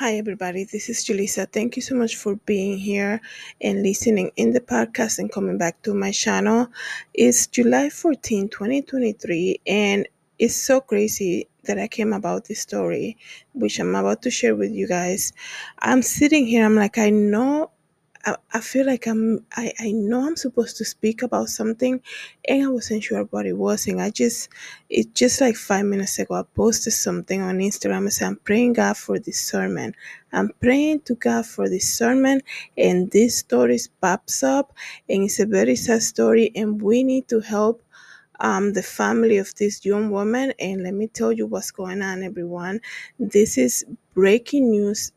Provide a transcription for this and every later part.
Hi, everybody. This is Julissa. Thank you so much for being here and listening in the podcast and coming back to my channel. It's July 14, 2023, and it's so crazy that I came about this story, which I'm about to share with you guys. I'm sitting here, I'm like, I know I, I feel like I'm I, I know I'm supposed to speak about something and I wasn't sure what it was and I just it just like five minutes ago I posted something on Instagram and said I'm praying God for discernment. I'm praying to God for discernment and this story pops up and it's a very sad story and we need to help um, the family of this young woman and let me tell you what's going on everyone this is breaking news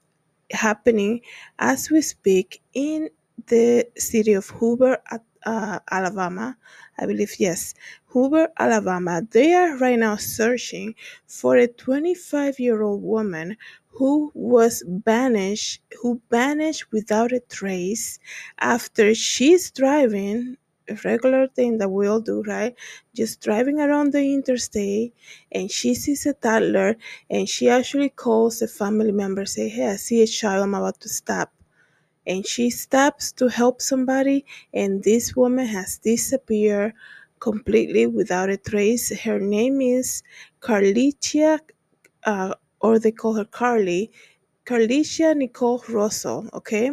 happening as we speak in the city of Hoover, uh, Alabama. I believe, yes, Hoover, Alabama. They are right now searching for a 25 year old woman who was banished, who vanished without a trace after she's driving regular thing that we all do, right? Just driving around the interstate and she sees a toddler and she actually calls a family member, say, Hey, I see a child, I'm about to stop. And she stops to help somebody, and this woman has disappeared completely without a trace. Her name is Carlethia, uh, or they call her Carlee, Carlethia Nichole Russell, okay?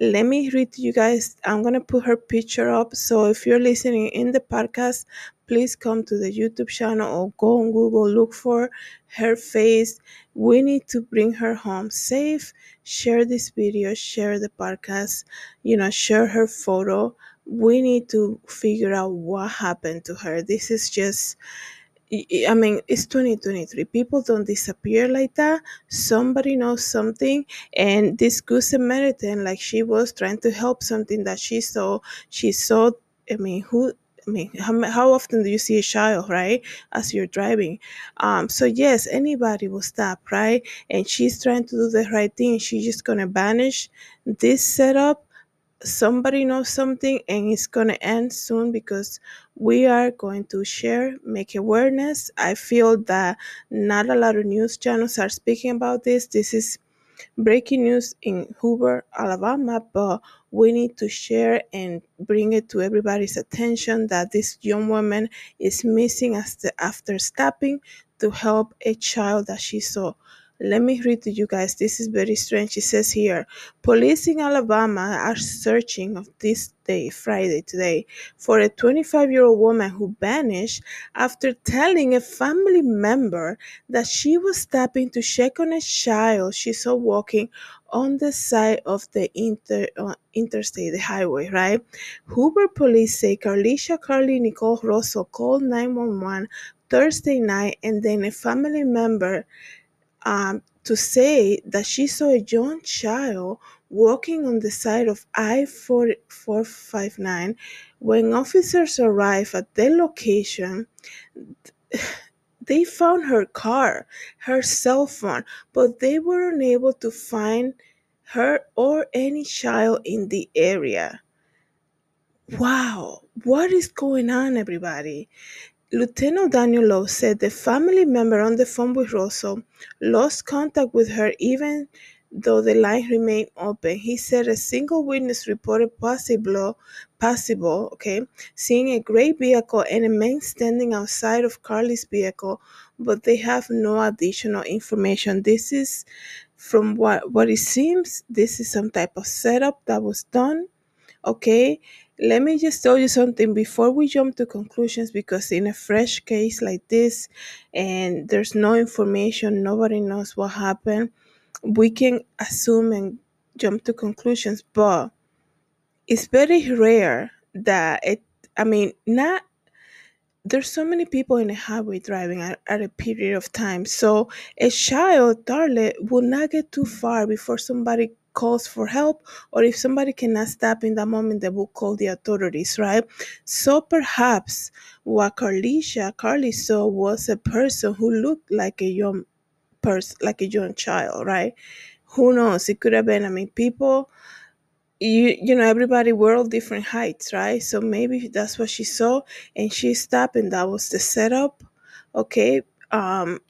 Let me read to you guys. I'm gonna put her picture up. So if you're listening in the podcast, please come to the YouTube channel or go on Google, look for her face. We need to bring her home safe. Share this video, share the podcast, you know, share her photo. We need to figure out what happened to her. This is just I mean, it's 2023. People don't disappear like that. Somebody knows something, and this good Samaritan, like she was trying to help something that she saw. She saw. I mean, who? I mean, how, how often do you see a child, right, as you're driving? Um, so yes, anybody will stop, right? And she's trying to do the right thing. She's just gonna banish this setup somebody knows something and it's going to end soon because we are going to share make awareness. I feel that not a lot of news channels are speaking about this. This is breaking news in hoover alabama but we need to share and bring it to everybody's attention that this young woman is missing after stopping to help a child that she saw let me read to you guys. This is very strange. It says here Police in Alabama are searching of this day, Friday, today, for a 25 year old woman who vanished after telling a family member that she was stopping to check on a child she saw walking on the side of the inter, uh, interstate, the highway, right? Hoover police say Carlethia Carlee Nichole Russell called 911 Thursday night and then a family member um, to say that she saw a young child walking on the side of I 459. When officers arrived at the location, they found her car, her cell phone, but they were unable to find her or any child in the area. Wow, what is going on, everybody? Lieutenant Daniel Lowe said the family member on the phone with Russell lost contact with her even though the line remained open. He said a single witness reported possible, possible, okay, seeing a gray vehicle and a man standing outside of Carlee's vehicle, but they have no additional information. This is from what what it seems. This is some type of setup that was done, okay let me just tell you something before we jump to conclusions because in a fresh case like this and there's no information nobody knows what happened we can assume and jump to conclusions but it's very rare that it i mean not there's so many people in a highway driving at, at a period of time so a child darling will not get too far before somebody calls for help or if somebody cannot stop in that moment they will call the authorities right? So perhaps what carlethia carlee saw was a person who looked like a young person like a young child right? Who knows? It could have been i mean people you you know everybody we're all different heights right? So maybe that's what she saw and she stopped and that was the setup okay? Um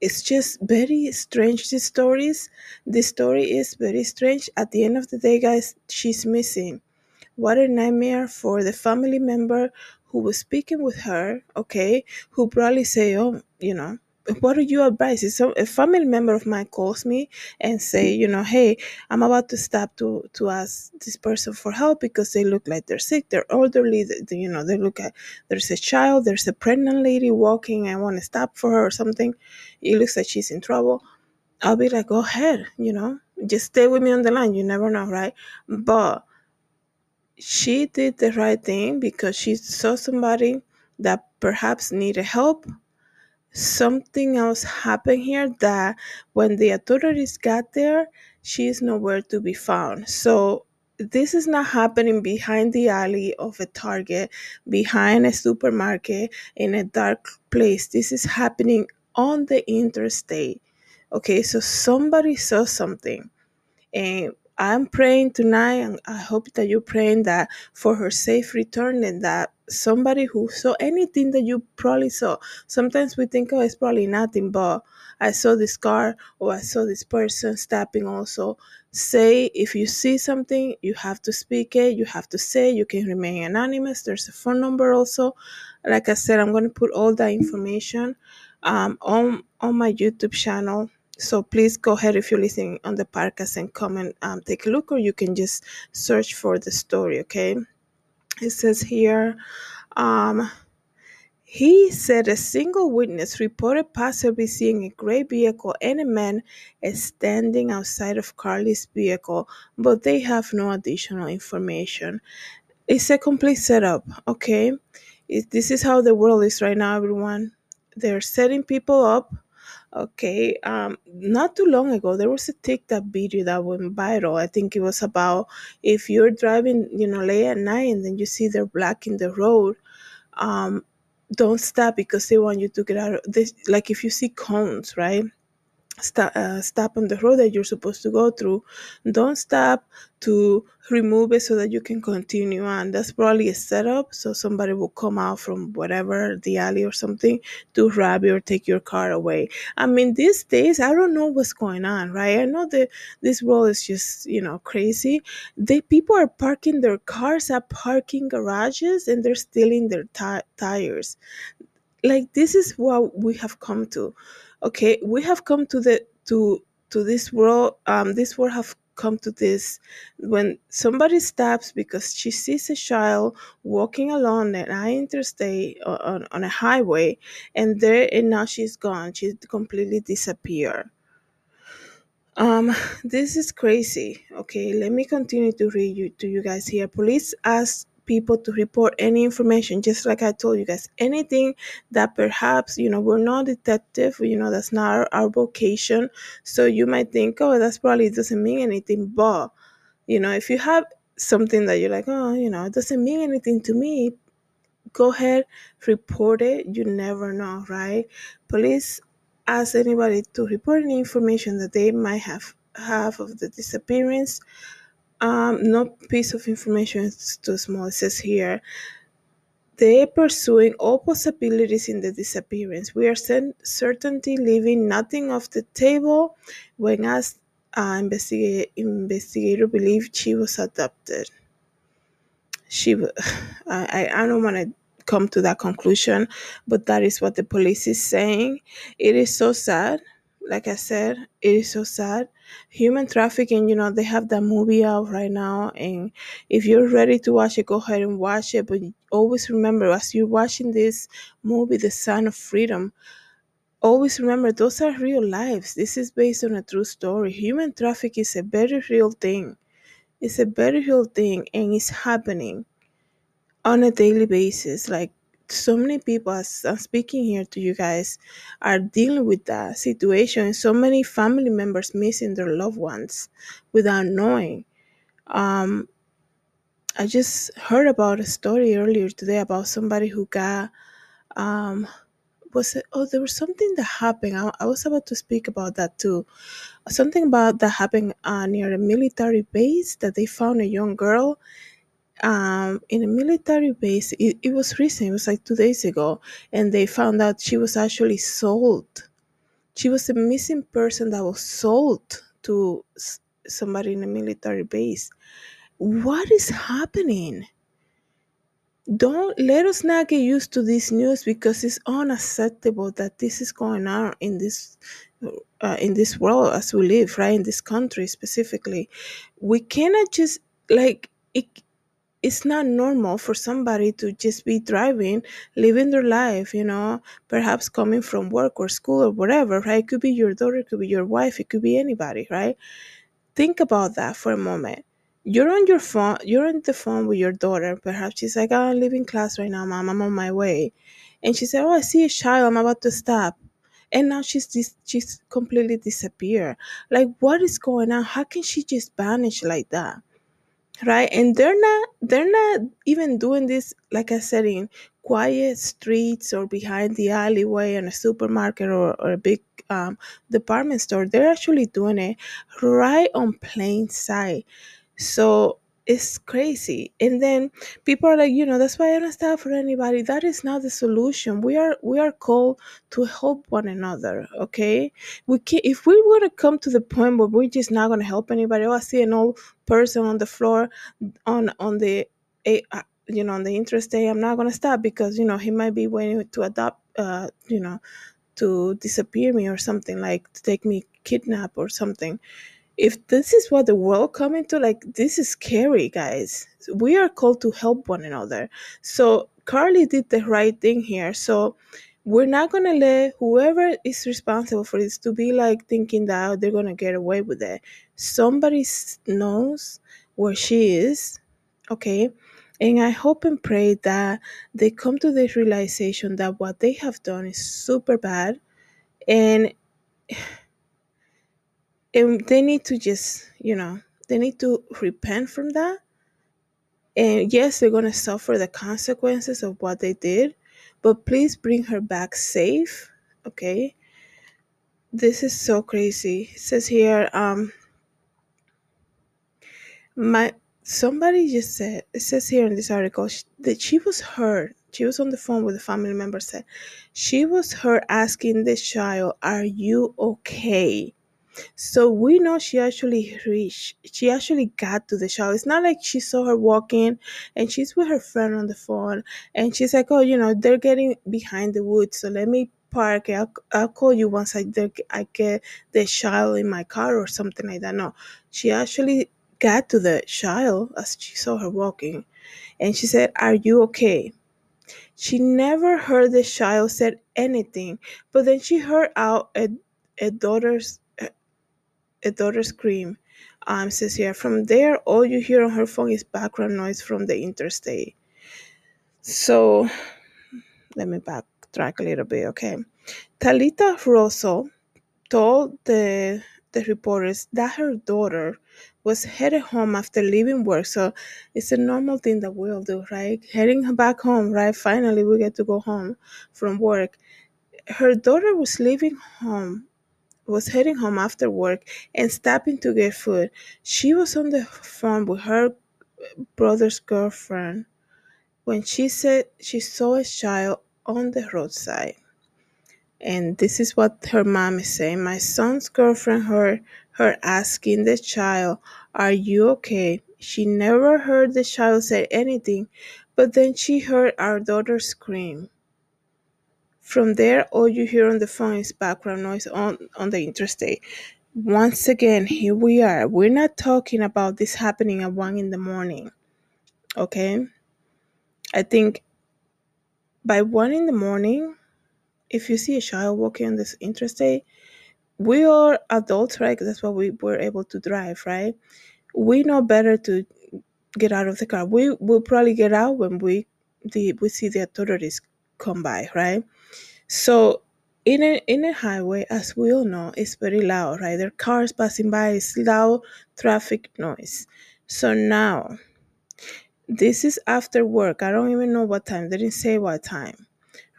it's just very strange these stories. This story is very strange. At the end of the day guys she's missing. What a nightmare for the family member who was speaking with her, okay, who probably say, oh, you know, what do you advise? If a family member of mine calls me and say, you know, hey, I'm about to stop to to ask this person for help because they look like they're sick, they're elderly, they, you know, they look at there's a child, there's a pregnant lady walking, I want to stop for her or something. It looks like she's in trouble. I'll be like, go ahead, you know, just stay with me on the line. You never know, right? But she did the right thing because she saw somebody that perhaps needed help. Something else happened here that when the authorities got there, she is nowhere to be found. So this is not happening behind the alley of a Target, behind a supermarket, in a dark place. This is happening on the interstate. Okay, so somebody saw something and I'm praying tonight, and I hope that you're praying that for her safe return and that somebody who saw anything that you probably saw. Sometimes we think, oh, it's probably nothing, but I saw this car or I saw this person stepping also. Say if you see something, you have to speak it, you have to say, you can remain anonymous. There's a phone number also. Like I said, I'm going to put all that information um, on, on my YouTube channel so please go ahead if you're listening on the podcast and come and um, take a look, or you can just search for the story. Okay, it says here. Um, he said a single witness reported possibly seeing a gray vehicle and a man standing outside of Carlee's vehicle, but they have no additional information. It's a complete setup, okay? It, this is how the world is right now, everyone. They're setting people up Okay, um, not too long ago, there was a TikTok video that went viral. I think it was about if you're driving, you know, late at night and then you see they're blocking the road, um, don't stop because they want you to get out of this. Like if you see cones, right? Stop, uh, stop on the road that you're supposed to go through. Don't stop to remove it so that you can continue on. That's probably a setup. So somebody will come out from whatever the alley or something to rob you or take your car away. I mean, these days, I don't know what's going on, right? I know that this world is just, you know, crazy. They people are parking their cars at parking garages and they're stealing their ti- tires like this is what we have come to okay we have come to the to to this world um this world have come to this when somebody stops because she sees a child walking along an interstate on, on a highway and there and now she's gone she's completely disappeared um, this is crazy. Okay, let me continue to read you to you guys here. Police ask people to report any information, just like I told you guys, anything that perhaps you know we're not detective. You know that's not our, our vocation. So you might think, oh, that's probably doesn't mean anything. But you know, if you have something that you're like, oh, you know, it doesn't mean anything to me, go ahead, report it. You never know, right? Police ask anybody to report any information that they might have have of the disappearance. Um, no piece of information is too small. It says here they pursuing all possibilities in the disappearance. We are cer- certainly leaving nothing off the table when asked uh, investigate, investigator believed she was adopted. She, I don't want to come to that conclusion, but that is what the police is saying. It is so sad. Like I said, it is so sad. Human trafficking, you know, they have that movie out right now, and if you're ready to watch it, go ahead and watch it. But always remember, as you're watching this movie, The Sound of Freedom, always remember those are real lives. This is based on a true story. Human trafficking is a very real thing. It's a very real thing, and it's happening on a daily basis. Like so many people, as I'm speaking here to you guys, are dealing with that situation. So many family members missing their loved ones without knowing. Um, I just heard about a story earlier today about somebody who got um was it oh there was something that happened I, I was about to speak about that too something about that happened uh, near a military base that they found a young girl um, in a military base. It, it was recent, it was like two days ago, and they found out she was actually sold. She was a missing person that was sold to somebody in a military base. What is happening? Don't let us not get used to this news because it's unacceptable that this is going on in this uh, in this world as we live, right? In this country specifically, we cannot just like it. It's not normal for somebody to just be driving, living their life, you know, perhaps coming from work or school or whatever, right? It could be your daughter, it could be your wife, it could be anybody, right? Think about that for a moment. You're on your phone, you're on the phone with your daughter. Perhaps she's like, oh, I'm leaving class right now, mom, I'm on my way. And she said, Oh, I see a child, I'm about to stop. And now she's dis- she's completely disappeared. Like, what is going on? How can she just vanish like that? Right and they're not they're not even doing this like i said in quiet streets or behind the alleyway in a supermarket or, or a big um, department store. They're actually doing it right on plain sight. So it's crazy. And then people are like you know that's why i don't stand for anybody. That is not the solution. We are we are called to help one another okay? We can if we want to come to the point where we're just not going to help anybody oh i see an old person on the floor on on the uh, you know on the interest day i'm not going to stop because you know he might be waiting to adopt uh you know to disappear me or something like to take me kidnap or something if this is what the world coming to like this is scary guys. We are called to help one another. So carlee did the right thing here. So we're not gonna let whoever is responsible for this to be like thinking that oh, they're gonna get away with it. Somebody knows where she is okay? And i hope and pray that they come to this realization that what they have done is super bad. And and they need to just you know they need to repent from that. And yes they're going to suffer the consequences of what they did but please bring her back safe okay? This is so crazy. It says here um my somebody just said it says here in this article sh- that she was heard she was on the phone with a family member said she was heard asking the child are you okay so we know she actually reached, she actually got to the shower. It's not like she saw her walking and she's with her friend on the phone and she's like, oh, you know, they're getting behind the woods, so let me park. I'll, I'll call you once I, I get the child in my car or something like that. No, she actually got to the child as she saw her walking and she said, are you okay? She never heard the child said anything, but then she heard out a, a daughter's a daughter scream. Um, says here, from there, all you hear on her phone is background noise from the interstate. So, let me backtrack a little bit, okay? Talita Rosso told the the reporters that her daughter was headed home after leaving work. So it's a normal thing that we all do, right? Heading back home, right? Finally, we get to go home from work. Her daughter was leaving home was heading home after work and stopping to get food. She was on the phone with her brother's girlfriend when she said she saw a child on the roadside. And this is what her mom is saying. My son's girlfriend heard her asking the child, Are you okay? She never heard the child say anything, but then she heard our daughter scream. From there, all you hear on the phone is background noise on, on the interstate. Once again, here we are. We're not talking about this happening at one in the morning. Okay? I think by one in the morning, if you see a child walking on this interstate, we are adults, right? that's why we were able to drive, right? We know better to get out of the car. We will probably get out when we the we see the authorities come by, right? So in a in a highway, as we all know, it's very loud, right? There are cars passing by, it's loud traffic noise. So now this is after work. I don't even know what time. They didn't say what time.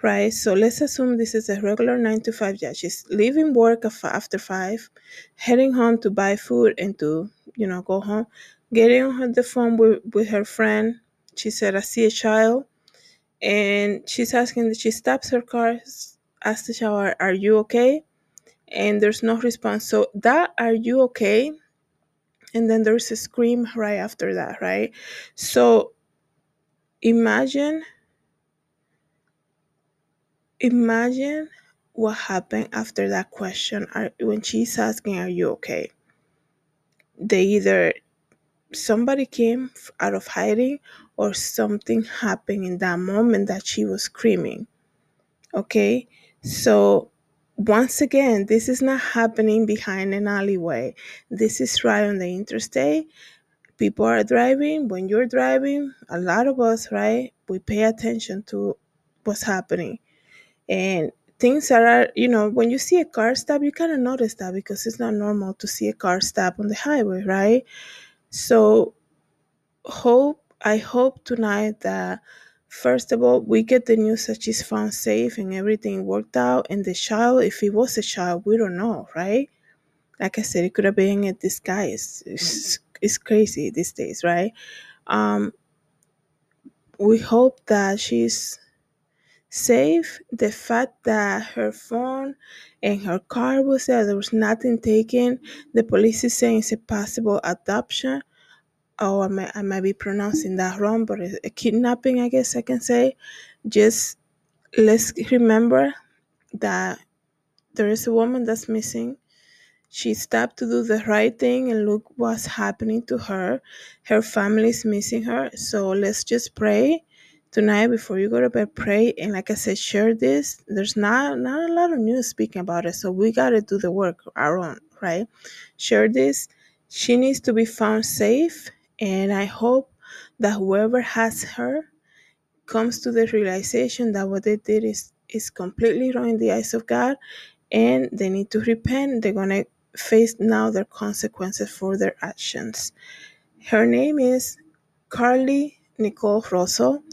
Right? So let's assume this is a regular nine to five job. She's leaving work af- after five, heading home to buy food and to, you know, go home. Getting on the phone with, with her friend. She said, I see a child. And she's asking, she stops her car, asks the shower, Are you okay? and there's no response. So that are you okay? And then there's a scream right after that, right? So imagine imagine what happened after that question are, when she's asking are you okay they either somebody came out of hiding or something happened in that moment that she was screaming okay? So once again this is not happening behind an alleyway. This is right on the interstate. People are driving. When you're driving a lot of us right we pay attention to what's happening. And things are you know when you see a car stop you kind of notice that because it's not normal to see a car stop on the highway right so hope i hope tonight that first of all we get the news that she's found safe and everything worked out and the child if it was a child we don't know right? Like i said it could have been a disguise. It's, it's crazy these days right? Um we hope that she's safe. The fact that her phone and her car was there, there was nothing taken. The police is saying it's a possible adoption. Oh, I might, I might be pronouncing that wrong, but a, a kidnapping, I guess I can say. Just let's remember that there is a woman that's missing. She stopped to do the right thing and look what's happening to her. Her family is missing her. So let's just pray tonight before you go to bed pray and like i said share this. There's not not a lot of news speaking about it so we got to do the work our own right? Share this. She needs to be found safe and i hope that whoever has her comes to the realization that what they did is is completely wrong in the eyes of god and they need to repent. They're gonna face now their consequences for their actions. Her name is carlee nichole rosso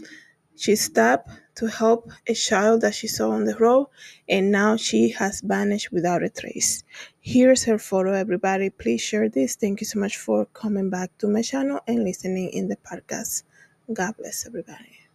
she stopped to help a child that she saw on the road, and now she has vanished without a trace. Here's her photo, everybody. Please share this. Thank you so much for coming back to my channel and listening in the podcast. God bless everybody.